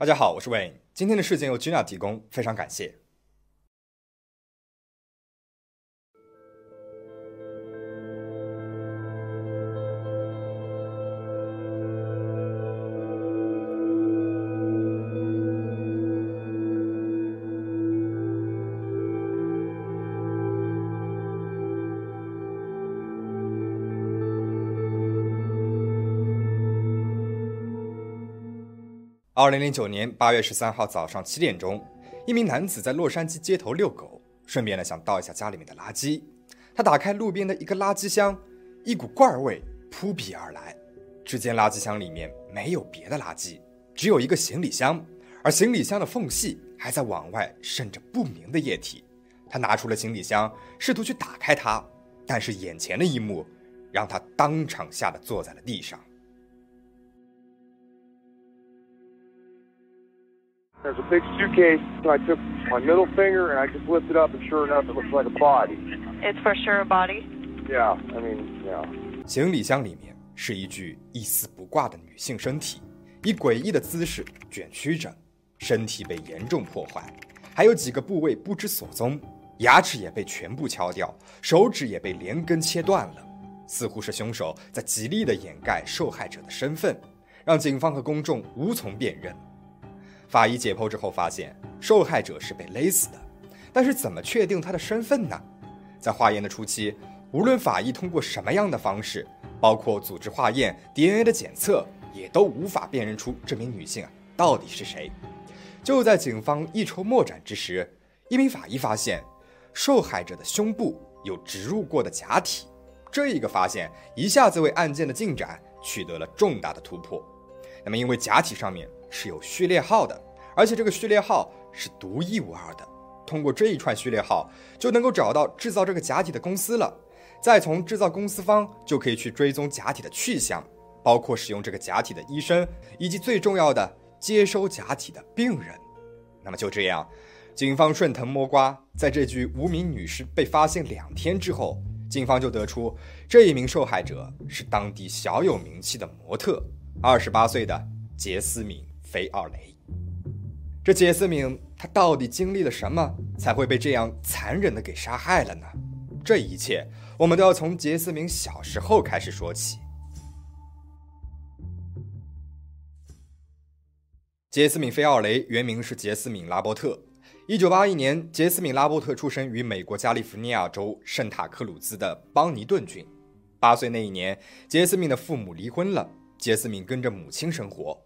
大家好，我是 Wayne。今天的事件由 Gina 提供，非常感谢。二零零九年八月十三号早上七点钟，一名男子在洛杉矶街头遛狗，顺便呢想倒一下家里面的垃圾。他打开路边的一个垃圾箱，一股怪味扑鼻而来。只见垃圾箱里面没有别的垃圾，只有一个行李箱，而行李箱的缝隙还在往外渗着不明的液体。他拿出了行李箱，试图去打开它，但是眼前的一幕让他当场吓得坐在了地上。There's a big suitcase. So I took my middle finger and I just lifted up, and sure enough, it looks like a body. It's for sure a body. Yeah, I mean, yeah. 行李箱里面是一具一丝不挂的女性身体，以诡异的姿势卷曲着，身体被严重破坏，还有几个部位不知所踪，牙齿也被全部敲掉，手指也被连根切断了，似乎是凶手在极力的掩盖受害者的身份，让警方和公众无从辨认。法医解剖之后发现，受害者是被勒死的，但是怎么确定他的身份呢？在化验的初期，无论法医通过什么样的方式，包括组织化验、DNA 的检测，也都无法辨认出这名女性啊到底是谁。就在警方一筹莫展之时，一名法医发现，受害者的胸部有植入过的假体，这一个发现一下子为案件的进展取得了重大的突破。那么，因为假体上面。是有序列号的，而且这个序列号是独一无二的。通过这一串序列号，就能够找到制造这个假体的公司了。再从制造公司方就可以去追踪假体的去向，包括使用这个假体的医生，以及最重要的接收假体的病人。那么就这样，警方顺藤摸瓜，在这具无名女尸被发现两天之后，警方就得出这一名受害者是当地小有名气的模特，二十八岁的杰斯敏。菲奥雷，这杰斯敏他到底经历了什么，才会被这样残忍的给杀害了呢？这一切，我们都要从杰斯敏小时候开始说起。杰斯敏·菲奥雷原名是杰斯敏·拉波特。一九八一年，杰斯敏·拉波特出生于美国加利福尼亚州圣塔克鲁兹的邦尼顿郡。八岁那一年，杰斯敏的父母离婚了，杰斯敏跟着母亲生活。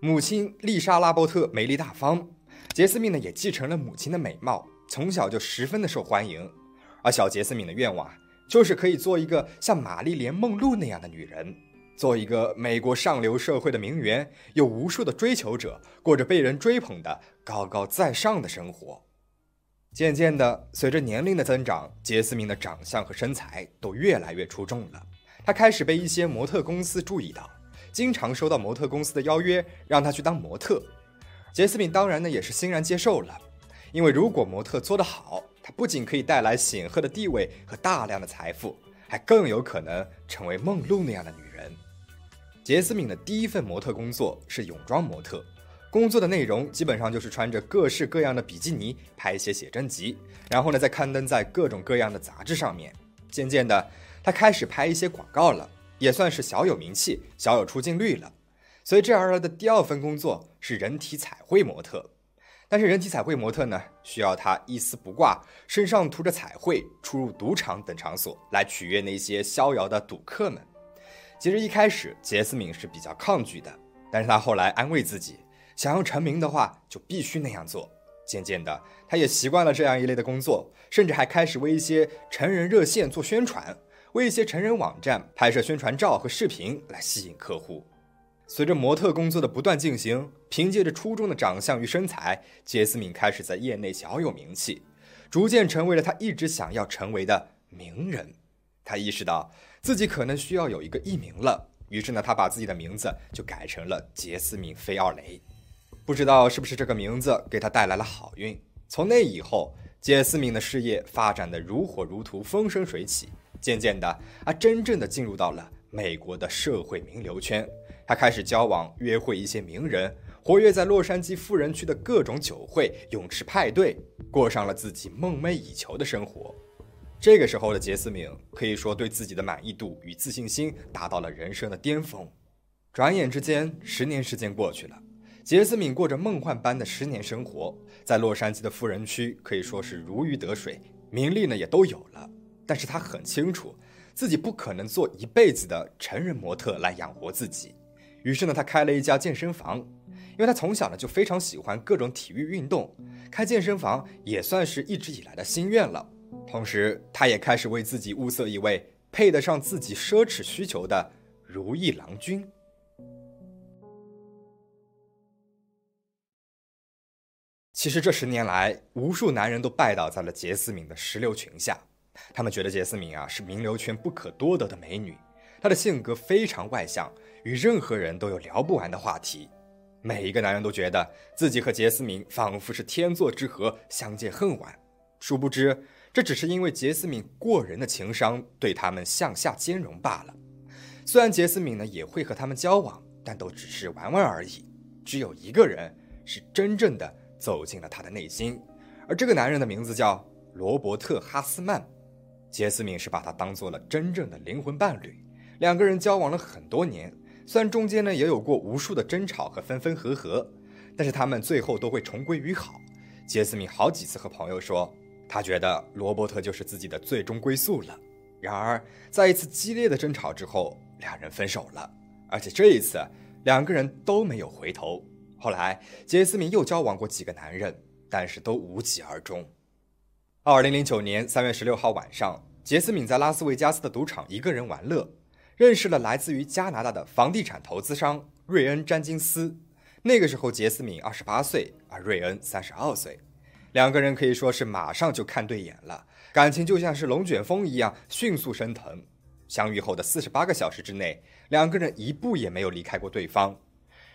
母亲丽莎·拉波特美丽大方，杰斯敏呢也继承了母亲的美貌，从小就十分的受欢迎。而小杰斯敏的愿望就是可以做一个像玛丽莲·梦露那样的女人，做一个美国上流社会的名媛，有无数的追求者，过着被人追捧的高高在上的生活。渐渐的，随着年龄的增长，杰斯敏的长相和身材都越来越出众了，她开始被一些模特公司注意到。经常收到模特公司的邀约，让他去当模特。杰斯敏当然呢也是欣然接受了，因为如果模特做得好，他不仅可以带来显赫的地位和大量的财富，还更有可能成为梦露那样的女人。杰斯敏的第一份模特工作是泳装模特，工作的内容基本上就是穿着各式各样的比基尼拍一些写真集，然后呢再刊登在各种各样的杂志上面。渐渐的，他开始拍一些广告了。也算是小有名气、小有出镜率了。随之而来的第二份工作是人体彩绘模特，但是人体彩绘模特呢，需要他一丝不挂，身上涂着彩绘，出入赌场等场所来取悦那些逍遥的赌客们。其实一开始杰斯敏是比较抗拒的，但是他后来安慰自己，想要成名的话就必须那样做。渐渐的，他也习惯了这样一类的工作，甚至还开始为一些成人热线做宣传。为一些成人网站拍摄宣传照和视频来吸引客户。随着模特工作的不断进行，凭借着出众的长相与身材，杰斯敏开始在业内小有名气，逐渐成为了他一直想要成为的名人。他意识到自己可能需要有一个艺名了，于是呢，他把自己的名字就改成了杰斯敏·菲奥雷。不知道是不是这个名字给他带来了好运。从那以后，杰斯敏的事业发展的如火如荼，风生水起。渐渐的，他真正的进入到了美国的社会名流圈。他开始交往、约会一些名人，活跃在洛杉矶富人区的各种酒会、泳池派对，过上了自己梦寐以求的生活。这个时候的杰斯敏可以说对自己的满意度与自信心达到了人生的巅峰。转眼之间，十年时间过去了，杰斯敏过着梦幻般的十年生活，在洛杉矶的富人区可以说是如鱼得水，名利呢也都有了。但是他很清楚，自己不可能做一辈子的成人模特来养活自己。于是呢，他开了一家健身房，因为他从小呢就非常喜欢各种体育运动，开健身房也算是一直以来的心愿了。同时，他也开始为自己物色一位配得上自己奢侈需求的如意郎君。其实这十年来，无数男人都拜倒在了杰斯敏的石榴裙下，他们觉得杰斯敏啊是名流圈不可多得的美女，她的性格非常外向。与任何人都有聊不完的话题，每一个男人都觉得自己和杰斯敏仿佛是天作之合，相见恨晚。殊不知，这只是因为杰斯敏过人的情商对他们向下兼容罢了。虽然杰斯敏呢也会和他们交往，但都只是玩玩而已。只有一个人是真正的走进了他的内心，而这个男人的名字叫罗伯特·哈斯曼。杰斯敏是把他当做了真正的灵魂伴侣，两个人交往了很多年。虽然中间呢也有过无数的争吵和分分合合，但是他们最后都会重归于好。杰斯敏好几次和朋友说，他觉得罗伯特就是自己的最终归宿了。然而，在一次激烈的争吵之后，两人分手了，而且这一次两个人都没有回头。后来，杰斯敏又交往过几个男人，但是都无疾而终。二零零九年三月十六号晚上，杰斯敏在拉斯维加斯的赌场一个人玩乐。认识了来自于加拿大的房地产投资商瑞恩·詹金斯。那个时候，杰斯敏二十八岁，而瑞恩三十二岁，两个人可以说是马上就看对眼了，感情就像是龙卷风一样迅速升腾。相遇后的四十八个小时之内，两个人一步也没有离开过对方。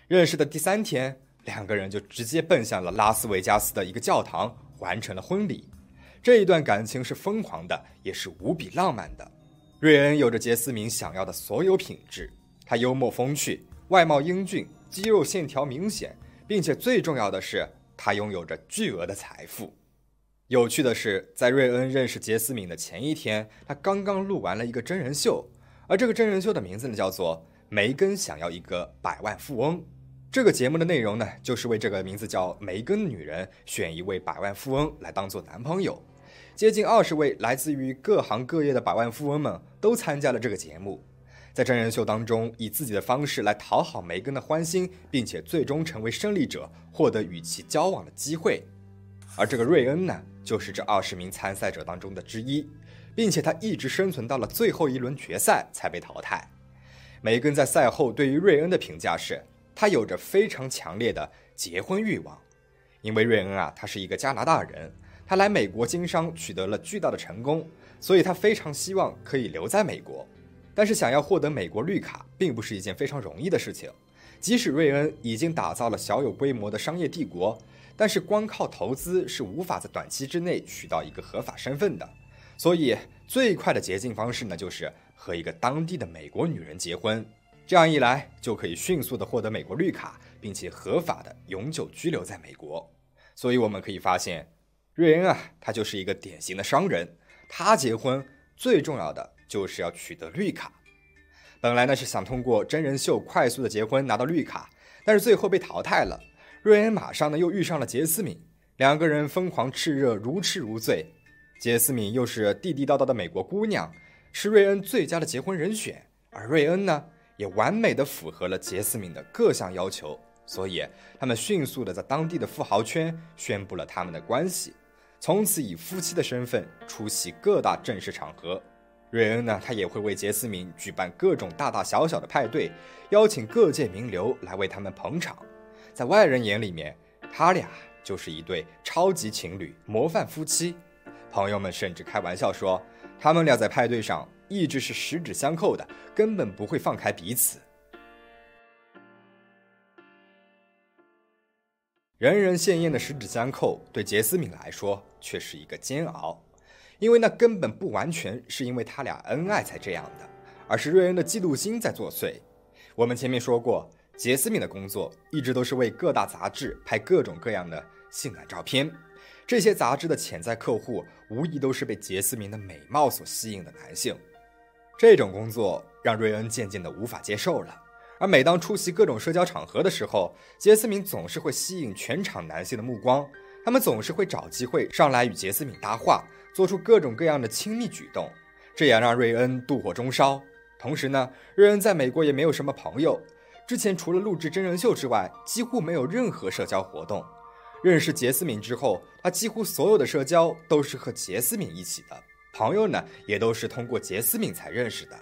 认识的第三天，两个人就直接奔向了拉斯维加斯的一个教堂，完成了婚礼。这一段感情是疯狂的，也是无比浪漫的。瑞恩有着杰斯敏想要的所有品质，他幽默风趣，外貌英俊，肌肉线条明显，并且最重要的是，他拥有着巨额的财富。有趣的是，在瑞恩认识杰斯敏的前一天，他刚刚录完了一个真人秀，而这个真人秀的名字呢叫做《梅根想要一个百万富翁》。这个节目的内容呢，就是为这个名字叫梅根的女人选一位百万富翁来当做男朋友。接近二十位来自于各行各业的百万富翁们都参加了这个节目，在真人秀当中，以自己的方式来讨好梅根的欢心，并且最终成为胜利者，获得与其交往的机会。而这个瑞恩呢，就是这二十名参赛者当中的之一，并且他一直生存到了最后一轮决赛才被淘汰。梅根在赛后对于瑞恩的评价是，他有着非常强烈的结婚欲望，因为瑞恩啊，他是一个加拿大人。他来美国经商取得了巨大的成功，所以他非常希望可以留在美国。但是想要获得美国绿卡并不是一件非常容易的事情。即使瑞恩已经打造了小有规模的商业帝国，但是光靠投资是无法在短期之内取到一个合法身份的。所以最快的捷径方式呢，就是和一个当地的美国女人结婚。这样一来就可以迅速的获得美国绿卡，并且合法的永久居留在美国。所以我们可以发现。瑞恩啊，他就是一个典型的商人。他结婚最重要的就是要取得绿卡。本来呢是想通过真人秀快速的结婚拿到绿卡，但是最后被淘汰了。瑞恩马上呢又遇上了杰斯敏，两个人疯狂炽热，如痴如醉。杰斯敏又是地地道道的美国姑娘，是瑞恩最佳的结婚人选。而瑞恩呢，也完美的符合了杰斯敏的各项要求，所以他们迅速的在当地的富豪圈宣布了他们的关系。从此以夫妻的身份出席各大正式场合，瑞恩呢，他也会为杰斯敏举办各种大大小小的派对，邀请各界名流来为他们捧场。在外人眼里面，他俩就是一对超级情侣、模范夫妻。朋友们甚至开玩笑说，他们俩在派对上一直是十指相扣的，根本不会放开彼此。人人羡艳的十指相扣，对杰斯敏来说却是一个煎熬，因为那根本不完全是因为他俩恩爱才这样的，而是瑞恩的嫉妒心在作祟。我们前面说过，杰斯敏的工作一直都是为各大杂志拍各种各样的性感照片。这些杂志的潜在客户无疑都是被杰斯敏的美貌所吸引的男性。这种工作让瑞恩渐渐的无法接受了。而每当出席各种社交场合的时候，杰斯敏总是会吸引全场男性的目光。他们总是会找机会上来与杰斯敏搭话，做出各种各样的亲密举动，这也让瑞恩妒火中烧。同时呢，瑞恩在美国也没有什么朋友，之前除了录制真人秀之外，几乎没有任何社交活动。认识杰斯敏之后，他几乎所有的社交都是和杰斯敏一起的，朋友呢也都是通过杰斯敏才认识的。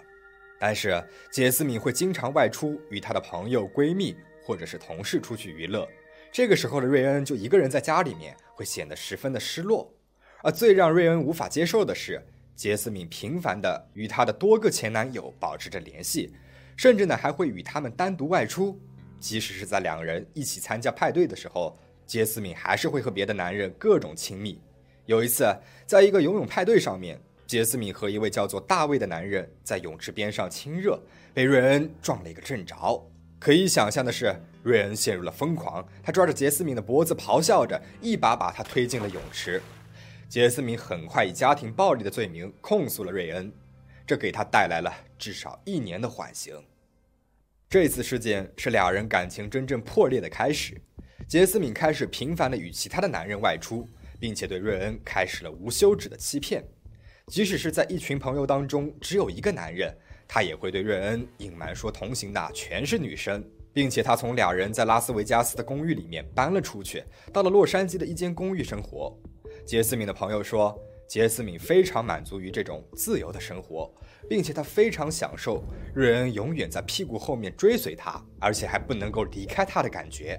但是杰斯敏会经常外出，与她的朋友、闺蜜或者是同事出去娱乐。这个时候的瑞恩就一个人在家里面，会显得十分的失落。而最让瑞恩无法接受的是，杰斯敏频繁的与她的多个前男友保持着联系，甚至呢还会与他们单独外出。即使是在两人一起参加派对的时候，杰斯敏还是会和别的男人各种亲密。有一次，在一个游泳派对上面，杰斯敏和一位叫做大卫的男人在泳池边上亲热，被瑞恩撞了一个正着。可以想象的是，瑞恩陷入了疯狂，他抓着杰斯敏的脖子，咆哮着，一把把他推进了泳池。杰斯敏很快以家庭暴力的罪名控诉了瑞恩，这给他带来了至少一年的缓刑。这次事件是俩人感情真正破裂的开始。杰斯敏开始频繁地与其他的男人外出，并且对瑞恩开始了无休止的欺骗，即使是在一群朋友当中只有一个男人。他也会对瑞恩隐瞒说同行的全是女生，并且他从俩人在拉斯维加斯的公寓里面搬了出去，到了洛杉矶的一间公寓生活。杰斯敏的朋友说，杰斯敏非常满足于这种自由的生活，并且他非常享受瑞恩永远在屁股后面追随他，而且还不能够离开他的感觉。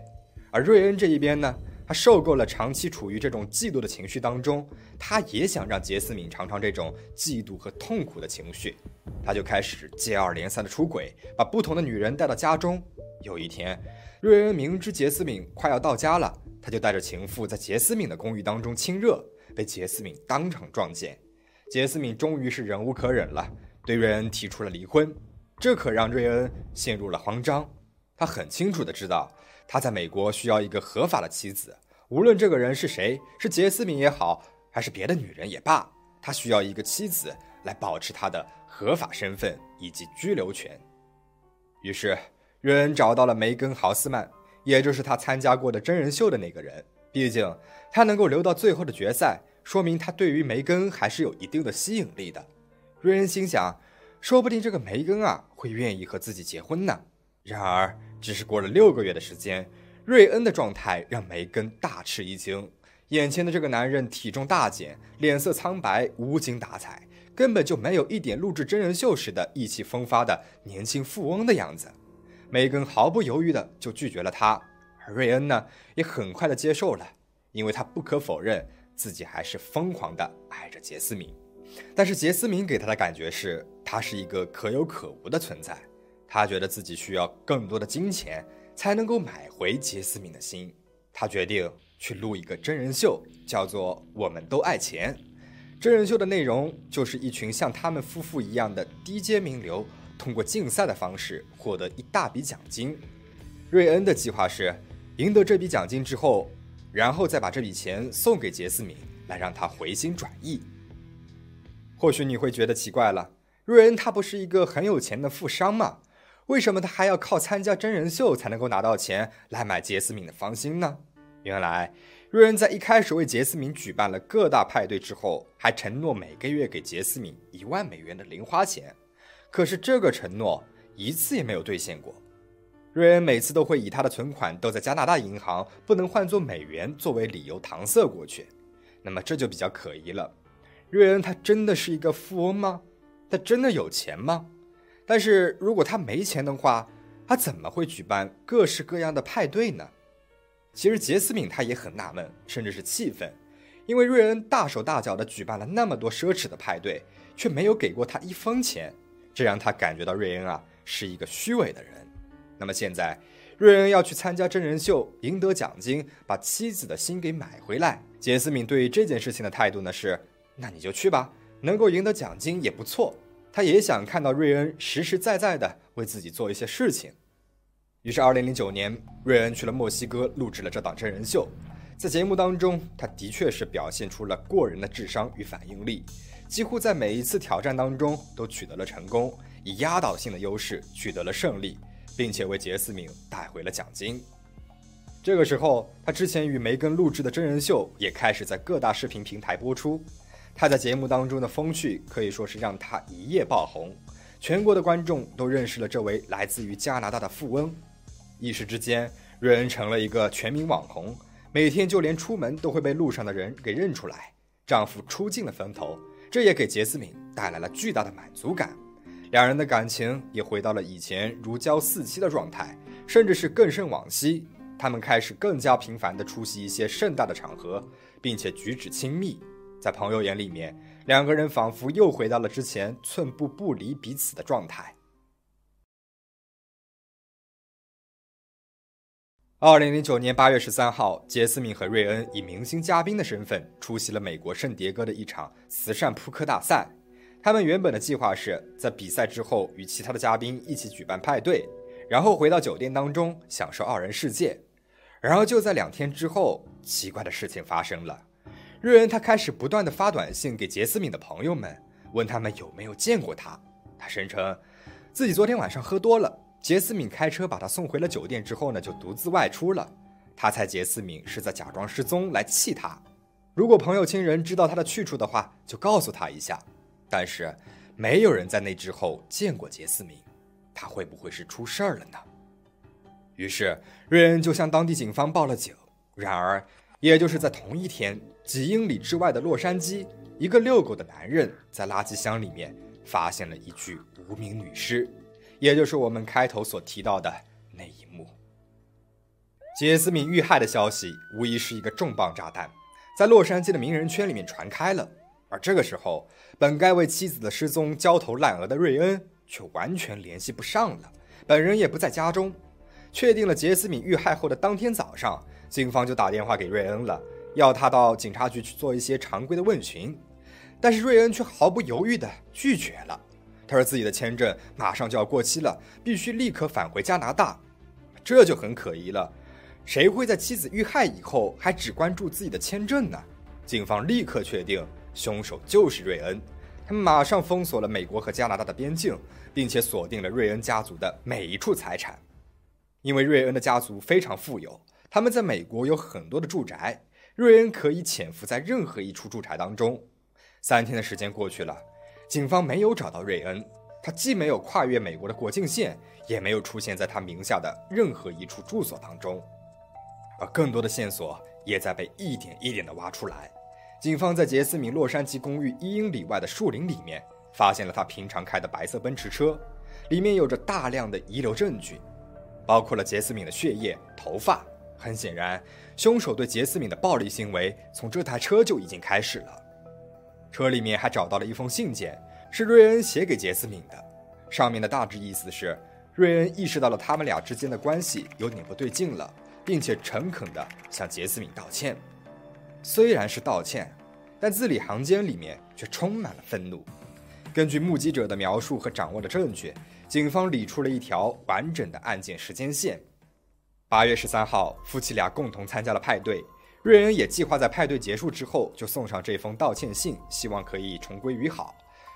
而瑞恩这一边呢？他受够了长期处于这种嫉妒的情绪当中，他也想让杰斯敏尝尝这种嫉妒和痛苦的情绪，他就开始接二连三的出轨，把不同的女人带到家中。有一天，瑞恩明知杰斯敏快要到家了，他就带着情妇在杰斯敏的公寓当中亲热，被杰斯敏当场撞见。杰斯敏终于是忍无可忍了，对瑞恩提出了离婚，这可让瑞恩陷入了慌张。他很清楚的知道。他在美国需要一个合法的妻子，无论这个人是谁，是杰斯敏也好，还是别的女人也罢，他需要一个妻子来保持他的合法身份以及居留权。于是，瑞恩找到了梅根·豪斯曼，也就是他参加过的真人秀的那个人。毕竟，他能够留到最后的决赛，说明他对于梅根还是有一定的吸引力的。瑞恩心想，说不定这个梅根啊会愿意和自己结婚呢。然而，只是过了六个月的时间，瑞恩的状态让梅根大吃一惊。眼前的这个男人体重大减，脸色苍白，无精打采，根本就没有一点录制真人秀时的意气风发的年轻富翁的样子。梅根毫不犹豫的就拒绝了他，而瑞恩呢，也很快的接受了，因为他不可否认自己还是疯狂的爱着杰斯明。但是杰斯明给他的感觉是，他是一个可有可无的存在。他觉得自己需要更多的金钱才能够买回杰斯敏的心。他决定去录一个真人秀，叫做《我们都爱钱》。真人秀的内容就是一群像他们夫妇一样的低阶名流，通过竞赛的方式获得一大笔奖金。瑞恩的计划是赢得这笔奖金之后，然后再把这笔钱送给杰斯敏，来让他回心转意。或许你会觉得奇怪了，瑞恩他不是一个很有钱的富商吗？为什么他还要靠参加真人秀才能够拿到钱来买杰斯敏的芳心呢？原来，瑞恩在一开始为杰斯敏举办了各大派对之后，还承诺每个月给杰斯敏一万美元的零花钱。可是这个承诺一次也没有兑现过。瑞恩每次都会以他的存款都在加拿大银行，不能换作美元作为理由搪塞过去。那么这就比较可疑了。瑞恩他真的是一个富翁吗？他真的有钱吗？但是如果他没钱的话，他怎么会举办各式各样的派对呢？其实杰斯敏他也很纳闷，甚至是气愤，因为瑞恩大手大脚的举办了那么多奢侈的派对，却没有给过他一分钱，这让他感觉到瑞恩啊是一个虚伪的人。那么现在，瑞恩要去参加真人秀，赢得奖金，把妻子的心给买回来。杰斯敏对于这件事情的态度呢是：那你就去吧，能够赢得奖金也不错。他也想看到瑞恩实实在在的为自己做一些事情。于是，2009年，瑞恩去了墨西哥录制了这档真人秀。在节目当中，他的确是表现出了过人的智商与反应力，几乎在每一次挑战当中都取得了成功，以压倒性的优势取得了胜利，并且为杰斯敏带回了奖金。这个时候，他之前与梅根录制的真人秀也开始在各大视频平台播出。他在节目当中的风趣可以说是让他一夜爆红，全国的观众都认识了这位来自于加拿大的富翁。一时之间，瑞恩成了一个全民网红，每天就连出门都会被路上的人给认出来。丈夫出尽了风头，这也给杰斯敏带来了巨大的满足感。两人的感情也回到了以前如胶似漆的状态，甚至是更胜往昔。他们开始更加频繁地出席一些盛大的场合，并且举止亲密。在朋友眼里面，两个人仿佛又回到了之前寸步不离彼此的状态。二零零九年八月十三号，杰斯敏和瑞恩以明星嘉宾的身份出席了美国圣迭戈的一场慈善扑克大赛。他们原本的计划是在比赛之后与其他的嘉宾一起举办派对，然后回到酒店当中享受二人世界。然而就在两天之后，奇怪的事情发生了。瑞恩他开始不断的发短信给杰斯敏的朋友们，问他们有没有见过他。他声称自己昨天晚上喝多了。杰斯敏开车把他送回了酒店之后呢，就独自外出了。他猜杰斯敏是在假装失踪来气他。如果朋友亲人知道他的去处的话，就告诉他一下。但是没有人在那之后见过杰斯敏，他会不会是出事儿了呢？于是瑞恩就向当地警方报了警。然而，也就是在同一天，几英里之外的洛杉矶，一个遛狗的男人在垃圾箱里面发现了一具无名女尸。也就是我们开头所提到的那一幕，杰斯敏遇害的消息无疑是一个重磅炸弹，在洛杉矶的名人圈里面传开了。而这个时候，本该为妻子的失踪焦头烂额的瑞恩却完全联系不上了，本人也不在家中。确定了杰斯敏遇害后的当天早上，警方就打电话给瑞恩了，要他到警察局去做一些常规的问询，但是瑞恩却毫不犹豫地拒绝了。他说自己的签证马上就要过期了，必须立刻返回加拿大，这就很可疑了。谁会在妻子遇害以后还只关注自己的签证呢？警方立刻确定凶手就是瑞恩，他们马上封锁了美国和加拿大的边境，并且锁定了瑞恩家族的每一处财产。因为瑞恩的家族非常富有，他们在美国有很多的住宅，瑞恩可以潜伏在任何一处住宅当中。三天的时间过去了。警方没有找到瑞恩，他既没有跨越美国的国境线，也没有出现在他名下的任何一处住所当中，而更多的线索也在被一点一点的挖出来。警方在杰斯敏洛杉矶公寓一英里外的树林里面，发现了他平常开的白色奔驰车，里面有着大量的遗留证据，包括了杰斯敏的血液、头发。很显然，凶手对杰斯敏的暴力行为从这台车就已经开始了。车里面还找到了一封信件，是瑞恩写给杰斯敏的。上面的大致意思是，瑞恩意识到了他们俩之间的关系有点不对劲了，并且诚恳地向杰斯敏道歉。虽然是道歉，但字里行间里面却充满了愤怒。根据目击者的描述和掌握的证据，警方理出了一条完整的案件时间线。八月十三号，夫妻俩共同参加了派对。瑞恩也计划在派对结束之后就送上这封道歉信，希望可以重归于好。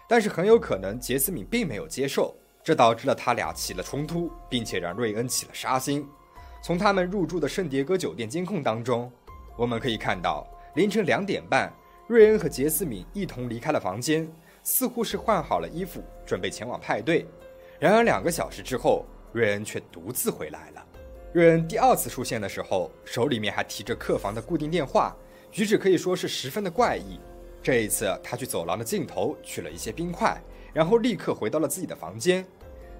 但是很有可能杰斯敏并没有接受，这导致了他俩起了冲突，并且让瑞恩起了杀心。从他们入住的圣迭戈酒店监控当中，我们可以看到凌晨两点半，瑞恩和杰斯敏一同离开了房间，似乎是换好了衣服准备前往派对。然而两个小时之后，瑞恩却独自回来了。瑞恩第二次出现的时候，手里面还提着客房的固定电话，举止可以说是十分的怪异。这一次，他去走廊的尽头取了一些冰块，然后立刻回到了自己的房间。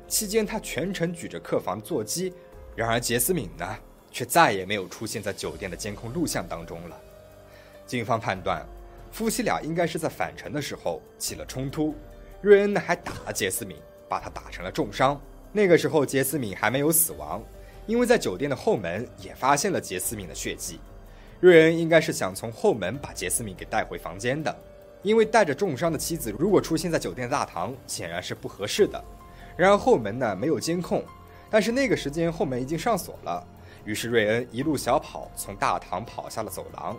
期间，他全程举着客房座机。然而，杰斯敏呢，却再也没有出现在酒店的监控录像当中了。警方判断，夫妻俩应该是在返程的时候起了冲突。瑞恩呢，还打了杰斯敏，把他打成了重伤。那个时候，杰斯敏还没有死亡。因为在酒店的后门也发现了杰斯敏的血迹，瑞恩应该是想从后门把杰斯敏给带回房间的。因为带着重伤的妻子如果出现在酒店大堂，显然是不合适的。然而后门呢没有监控，但是那个时间后门已经上锁了，于是瑞恩一路小跑从大堂跑下了走廊。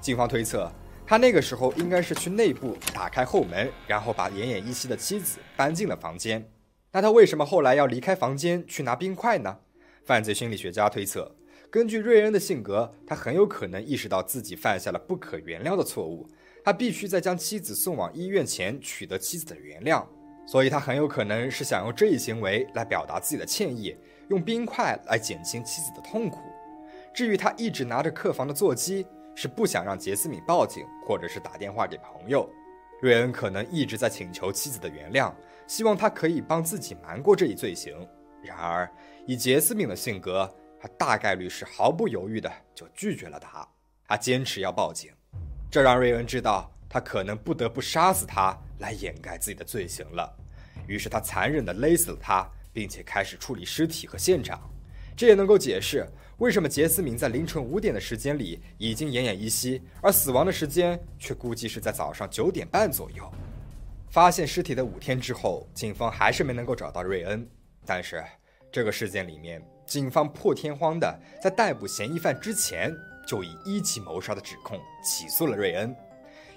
警方推测，他那个时候应该是去内部打开后门，然后把奄奄一息的妻子搬进了房间。那他为什么后来要离开房间去拿冰块呢？犯罪心理学家推测，根据瑞恩的性格，他很有可能意识到自己犯下了不可原谅的错误，他必须在将妻子送往医院前取得妻子的原谅，所以他很有可能是想用这一行为来表达自己的歉意，用冰块来减轻妻子的痛苦。至于他一直拿着客房的座机，是不想让杰斯敏报警，或者是打电话给朋友。瑞恩可能一直在请求妻子的原谅，希望他可以帮自己瞒过这一罪行。然而，以杰斯敏的性格，他大概率是毫不犹豫的就拒绝了他。他坚持要报警，这让瑞恩知道他可能不得不杀死他来掩盖自己的罪行了。于是他残忍地勒死了他，并且开始处理尸体和现场。这也能够解释为什么杰斯敏在凌晨五点的时间里已经奄奄一息，而死亡的时间却估计是在早上九点半左右。发现尸体的五天之后，警方还是没能够找到瑞恩。但是，这个事件里面，警方破天荒的在逮捕嫌疑犯之前，就以一级谋杀的指控起诉了瑞恩，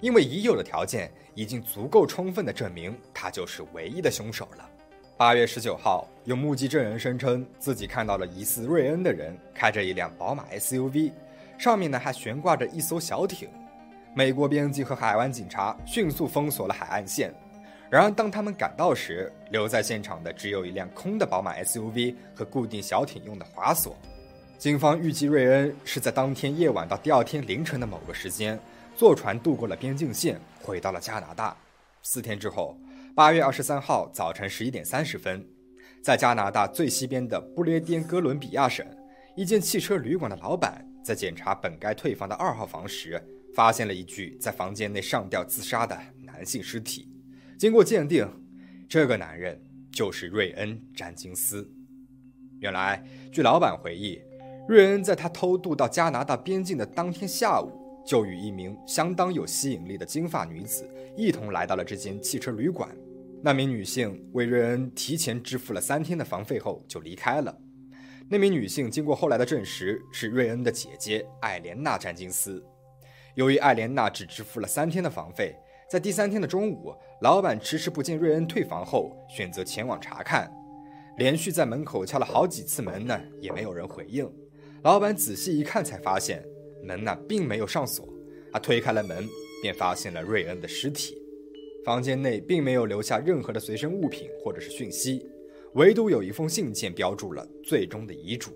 因为已有的条件已经足够充分的证明他就是唯一的凶手了。八月十九号，有目击证人声称自己看到了疑似瑞恩的人开着一辆宝马 SUV，上面呢还悬挂着一艘小艇。美国边境和海湾警察迅速封锁了海岸线。然而，当他们赶到时，留在现场的只有一辆空的宝马 SUV 和固定小艇用的滑索。警方预计瑞恩是在当天夜晚到第二天凌晨的某个时间，坐船渡过了边境线，回到了加拿大。四天之后，八月二十三号早晨十一点三十分，在加拿大最西边的不列颠哥伦比亚省，一间汽车旅馆的老板在检查本该退房的二号房时，发现了一具在房间内上吊自杀的男性尸体。经过鉴定，这个男人就是瑞恩·詹金斯。原来，据老板回忆，瑞恩在他偷渡到加拿大边境的当天下午，就与一名相当有吸引力的金发女子一同来到了这间汽车旅馆。那名女性为瑞恩提前支付了三天的房费后就离开了。那名女性经过后来的证实是瑞恩的姐姐艾莲娜·詹金斯。由于艾莲娜只支付了三天的房费。在第三天的中午，老板迟迟不见瑞恩退房后，选择前往查看，连续在门口敲了好几次门呢，也没有人回应。老板仔细一看，才发现门呢并没有上锁。他推开了门，便发现了瑞恩的尸体。房间内并没有留下任何的随身物品或者是讯息，唯独有一封信件标注了最终的遗嘱。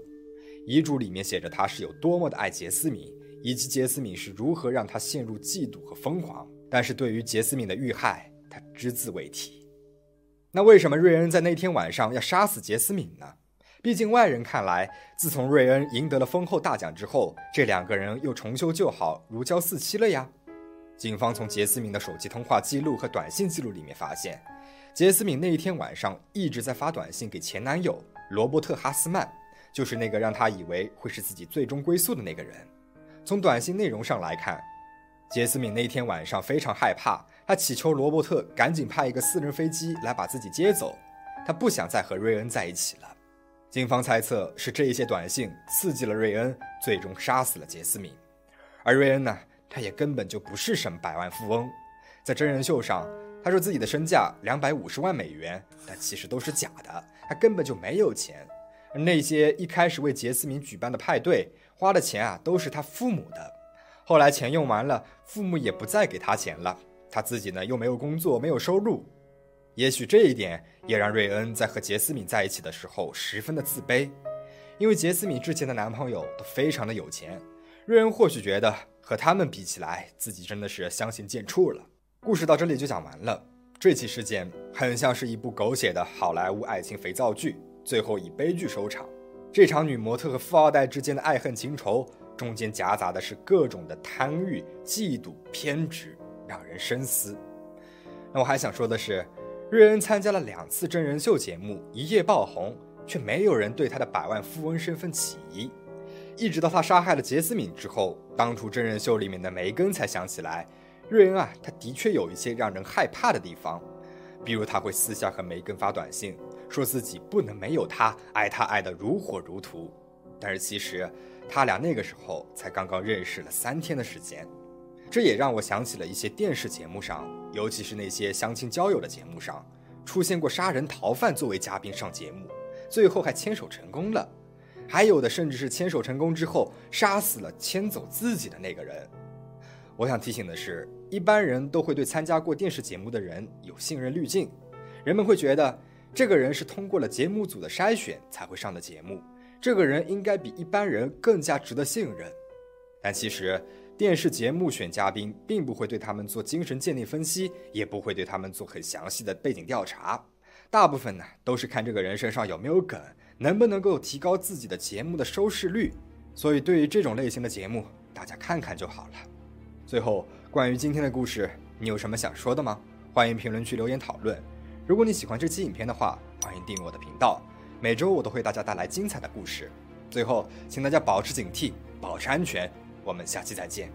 遗嘱里面写着他是有多么的爱杰斯敏，以及杰斯敏是如何让他陷入嫉妒和疯狂。但是对于杰斯敏的遇害，他只字未提。那为什么瑞恩在那天晚上要杀死杰斯敏呢？毕竟外人看来，自从瑞恩赢得了丰厚大奖之后，这两个人又重修旧好，如胶似漆了呀。警方从杰斯敏的手机通话记录和短信记录里面发现，杰斯敏那一天晚上一直在发短信给前男友罗伯特·哈斯曼，就是那个让他以为会是自己最终归宿的那个人。从短信内容上来看。杰斯敏那天晚上非常害怕，他祈求罗伯特赶紧派一个私人飞机来把自己接走，他不想再和瑞恩在一起了。警方猜测是这一些短信刺激了瑞恩，最终杀死了杰斯敏。而瑞恩呢，他也根本就不是什么百万富翁，在真人秀上他说自己的身价两百五十万美元，但其实都是假的，他根本就没有钱。而那些一开始为杰斯敏举办的派对花的钱啊，都是他父母的。后来钱用完了，父母也不再给他钱了，他自己呢又没有工作，没有收入，也许这一点也让瑞恩在和杰斯敏在一起的时候十分的自卑，因为杰斯敏之前的男朋友都非常的有钱，瑞恩或许觉得和他们比起来，自己真的是相形见绌了。故事到这里就讲完了，这起事件很像是一部狗血的好莱坞爱情肥皂剧，最后以悲剧收场。这场女模特和富二代之间的爱恨情仇。中间夹杂的是各种的贪欲、嫉妒、偏执，让人深思。那我还想说的是，瑞恩参加了两次真人秀节目，一夜爆红，却没有人对他的百万富翁身份起疑。一直到他杀害了杰斯敏之后，当初真人秀里面的梅根才想起来，瑞恩啊，他的确有一些让人害怕的地方，比如他会私下和梅根发短信，说自己不能没有他，爱他爱得如火如荼。但是其实，他俩那个时候才刚刚认识了三天的时间。这也让我想起了一些电视节目上，尤其是那些相亲交友的节目上，出现过杀人逃犯作为嘉宾上节目，最后还牵手成功了。还有的甚至是牵手成功之后，杀死了牵走自己的那个人。我想提醒的是，一般人都会对参加过电视节目的人有信任滤镜，人们会觉得这个人是通过了节目组的筛选才会上的节目，这个人应该比一般人更加值得信任。但其实，电视节目选嘉宾并不会对他们做精神鉴定分析，也不会对他们做很详细的背景调查，大部分呢都是看这个人身上有没有梗，能不能够提高自己的节目的收视率。所以，对于这种类型的节目，大家看看就好了。最后，关于今天的故事，你有什么想说的吗？欢迎评论区留言讨论。如果你喜欢这期影片的话，欢迎订阅我的频道。每周我都会为大家带来精彩的故事。最后，请大家保持警惕，保持安全。我们下期再见。